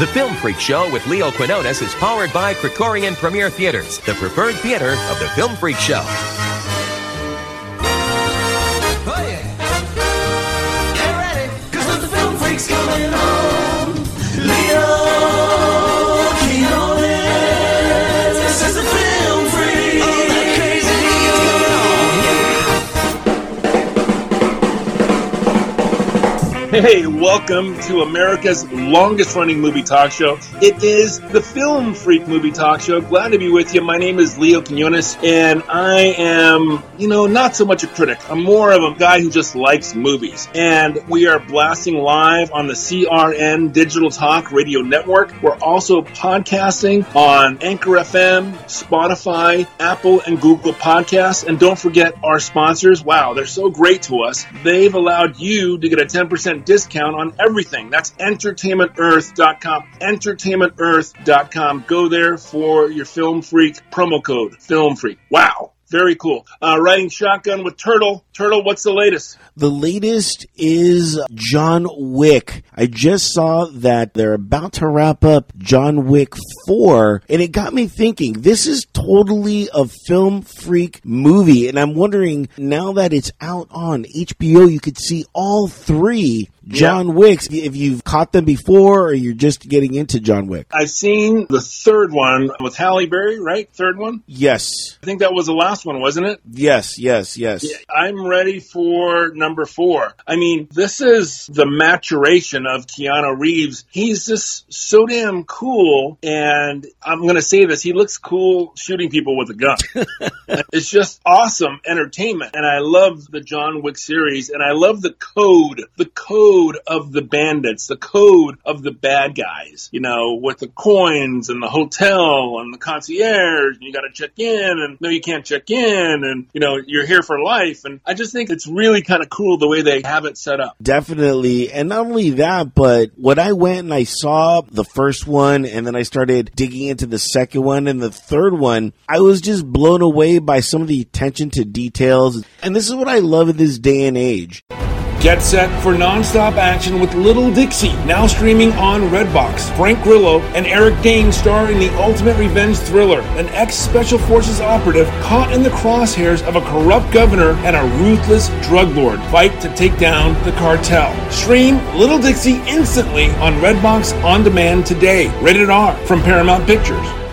The Film Freak Show with Leo Quinones is powered by Krikorian Premier Theaters, the preferred theater of the Film Freak Show. Hey, welcome to America's longest running movie talk show. It is the Film Freak Movie Talk Show. Glad to be with you. My name is Leo Quinones, and I am, you know, not so much a critic. I'm more of a guy who just likes movies. And we are blasting live on the CRN Digital Talk Radio Network. We're also podcasting on Anchor FM, Spotify, Apple, and Google Podcasts. And don't forget our sponsors. Wow, they're so great to us. They've allowed you to get a 10% discount on everything. That's entertainmentearth.com. Entertainmentearth.com. Go there for your Film Freak promo code. Film Freak. Wow. Very cool. Uh, riding shotgun with Turtle. Turtle, what's the latest? The latest is John Wick. I just saw that they're about to wrap up John Wick 4, and it got me thinking this is totally a film freak movie. And I'm wondering now that it's out on HBO, you could see all three John Wicks if you've caught them before or you're just getting into John Wick. I've seen the third one with Halle Berry, right? Third one? Yes, I think that was the last one, wasn't it? yes, yes, yes. I'm ready for number four. I mean, this is the maturation of Keanu Reeves. He's just so damn cool. And I'm going to say this. He looks cool shooting people with a gun. it's just awesome entertainment. And I love the John Wick series and I love the code, the code of the bandits, the code of the bad guys, you know, with the coins and the hotel and the concierge. And you got to check in and no, you can't check in. And, you know, you're here for life. And I just think it's really kind of cool the way they have it set up. Definitely. And not only that, but when I went and I saw the first one and then I started digging into the second one and the third one, I was just blown away by some of the attention to details. And this is what I love in this day and age. Get set for nonstop action with Little Dixie, now streaming on Redbox. Frank Grillo and Eric Dane star in the ultimate revenge thriller. An ex Special Forces operative caught in the crosshairs of a corrupt governor and a ruthless drug lord fight to take down the cartel. Stream Little Dixie instantly on Redbox on demand today. Rated R from Paramount Pictures.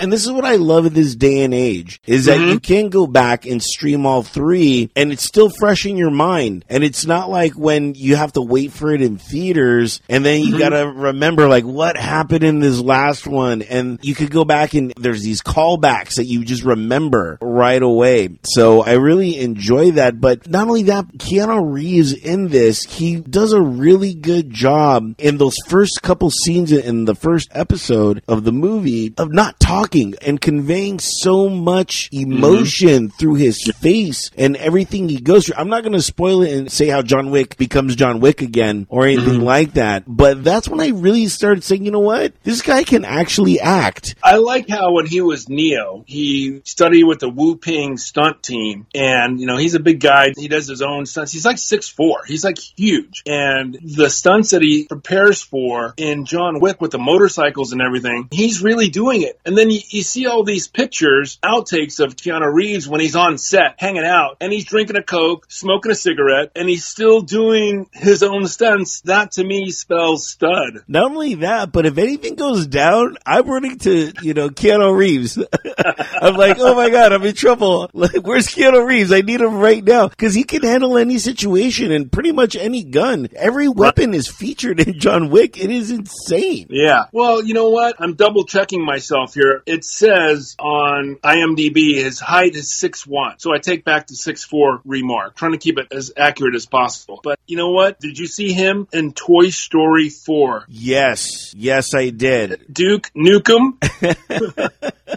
And this is what I love in this day and age is that mm-hmm. you can go back and stream all three and it's still fresh in your mind. And it's not like when you have to wait for it in theaters and then you mm-hmm. gotta remember like what happened in this last one. And you could go back and there's these callbacks that you just remember right away. So I really enjoy that. But not only that, Keanu Reeves in this, he does a really good job in those first couple scenes in the first episode of the movie of not talking and conveying so much emotion through his face and everything he goes through. I'm not going to spoil it and say how John Wick becomes John Wick again or anything mm-hmm. like that, but that's when I really started saying, you know what? This guy can actually act. I like how when he was Neo, he studied with the Wu Ping stunt team, and you know he's a big guy. He does his own stunts. He's like six four. He's like huge, and the stunts that he prepares for in John Wick with the motorcycles and everything, he's really doing it. And then you, you see all these pictures, outtakes of Keanu Reeves when he's on set, hanging out, and he's drinking a coke, smoking a cigarette, and he's still doing his own stunts. That to me spells stud. Not only that, but if anything goes down, I'm running to, you know, Keanu Reeves. I'm like, oh my God, I'm in trouble. Like, where's Keanu Reeves? I need him right now. Cause he can handle any situation and pretty much any gun. Every weapon is featured in John Wick. It is insane. Yeah. Well, you know what? I'm double checking myself here. It says on IMDb his height is six one, so I take back the six four remark, trying to keep it as accurate as possible. But you know what? Did you see him in Toy Story 4? Yes. Yes, I did. Duke Nukem?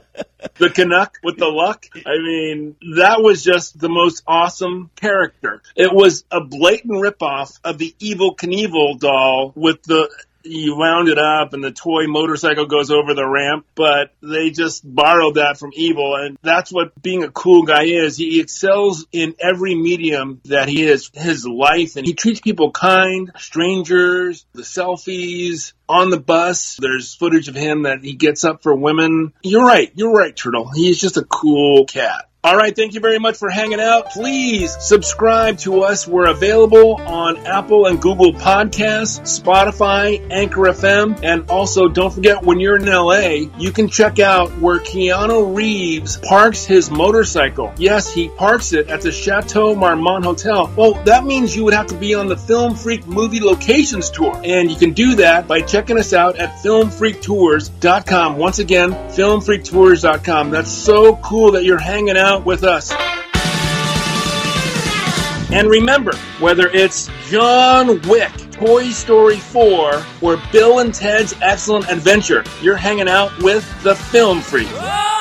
the Canuck with the luck. I mean, that was just the most awesome character. It was a blatant ripoff of the Evel Knievel doll with the you wound it up and the toy motorcycle goes over the ramp, but they just borrowed that from Evel. And that's what being a cool guy is. He excels in every medium that he is, his life, and he treats people kind, strangers, the selfies, on the bus. There's footage of him that he gets up for women. You're right. You're right, Turtle. He's just a cool cat. All right, thank you very much for hanging out. Please subscribe to us. We're available on Apple and Google Podcasts, Spotify, Anchor FM, and also don't forget when you're in LA, you can check out where Keanu Reeves parks his motorcycle. Yes, he parks it at the Chateau Marmont Hotel. Well, that means you would have to be on the Film Freak Movie Locations Tour. And you can do that by checking us out at filmfreaktours.com. Once again, filmfreaktours.com. That's so cool that you're hanging out with us. And remember, whether it's John Wick, Toy Story 4, or Bill and Ted's Excellent Adventure, you're hanging out with the Film Freak. I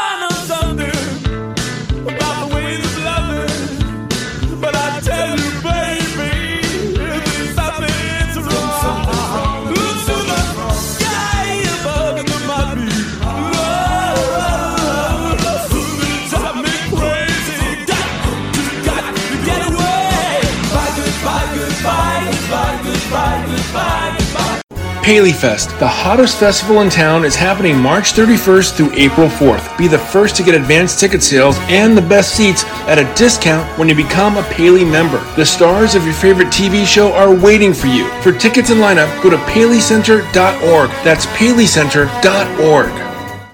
goodbye. Paley Fest, the hottest festival in town, is happening March 31st through April 4th. Be the first to get advanced ticket sales and the best seats at a discount when you become a Paley member. The stars of your favorite TV show are waiting for you. For tickets and lineup, go to paleycenter.org. That's paleycenter.org.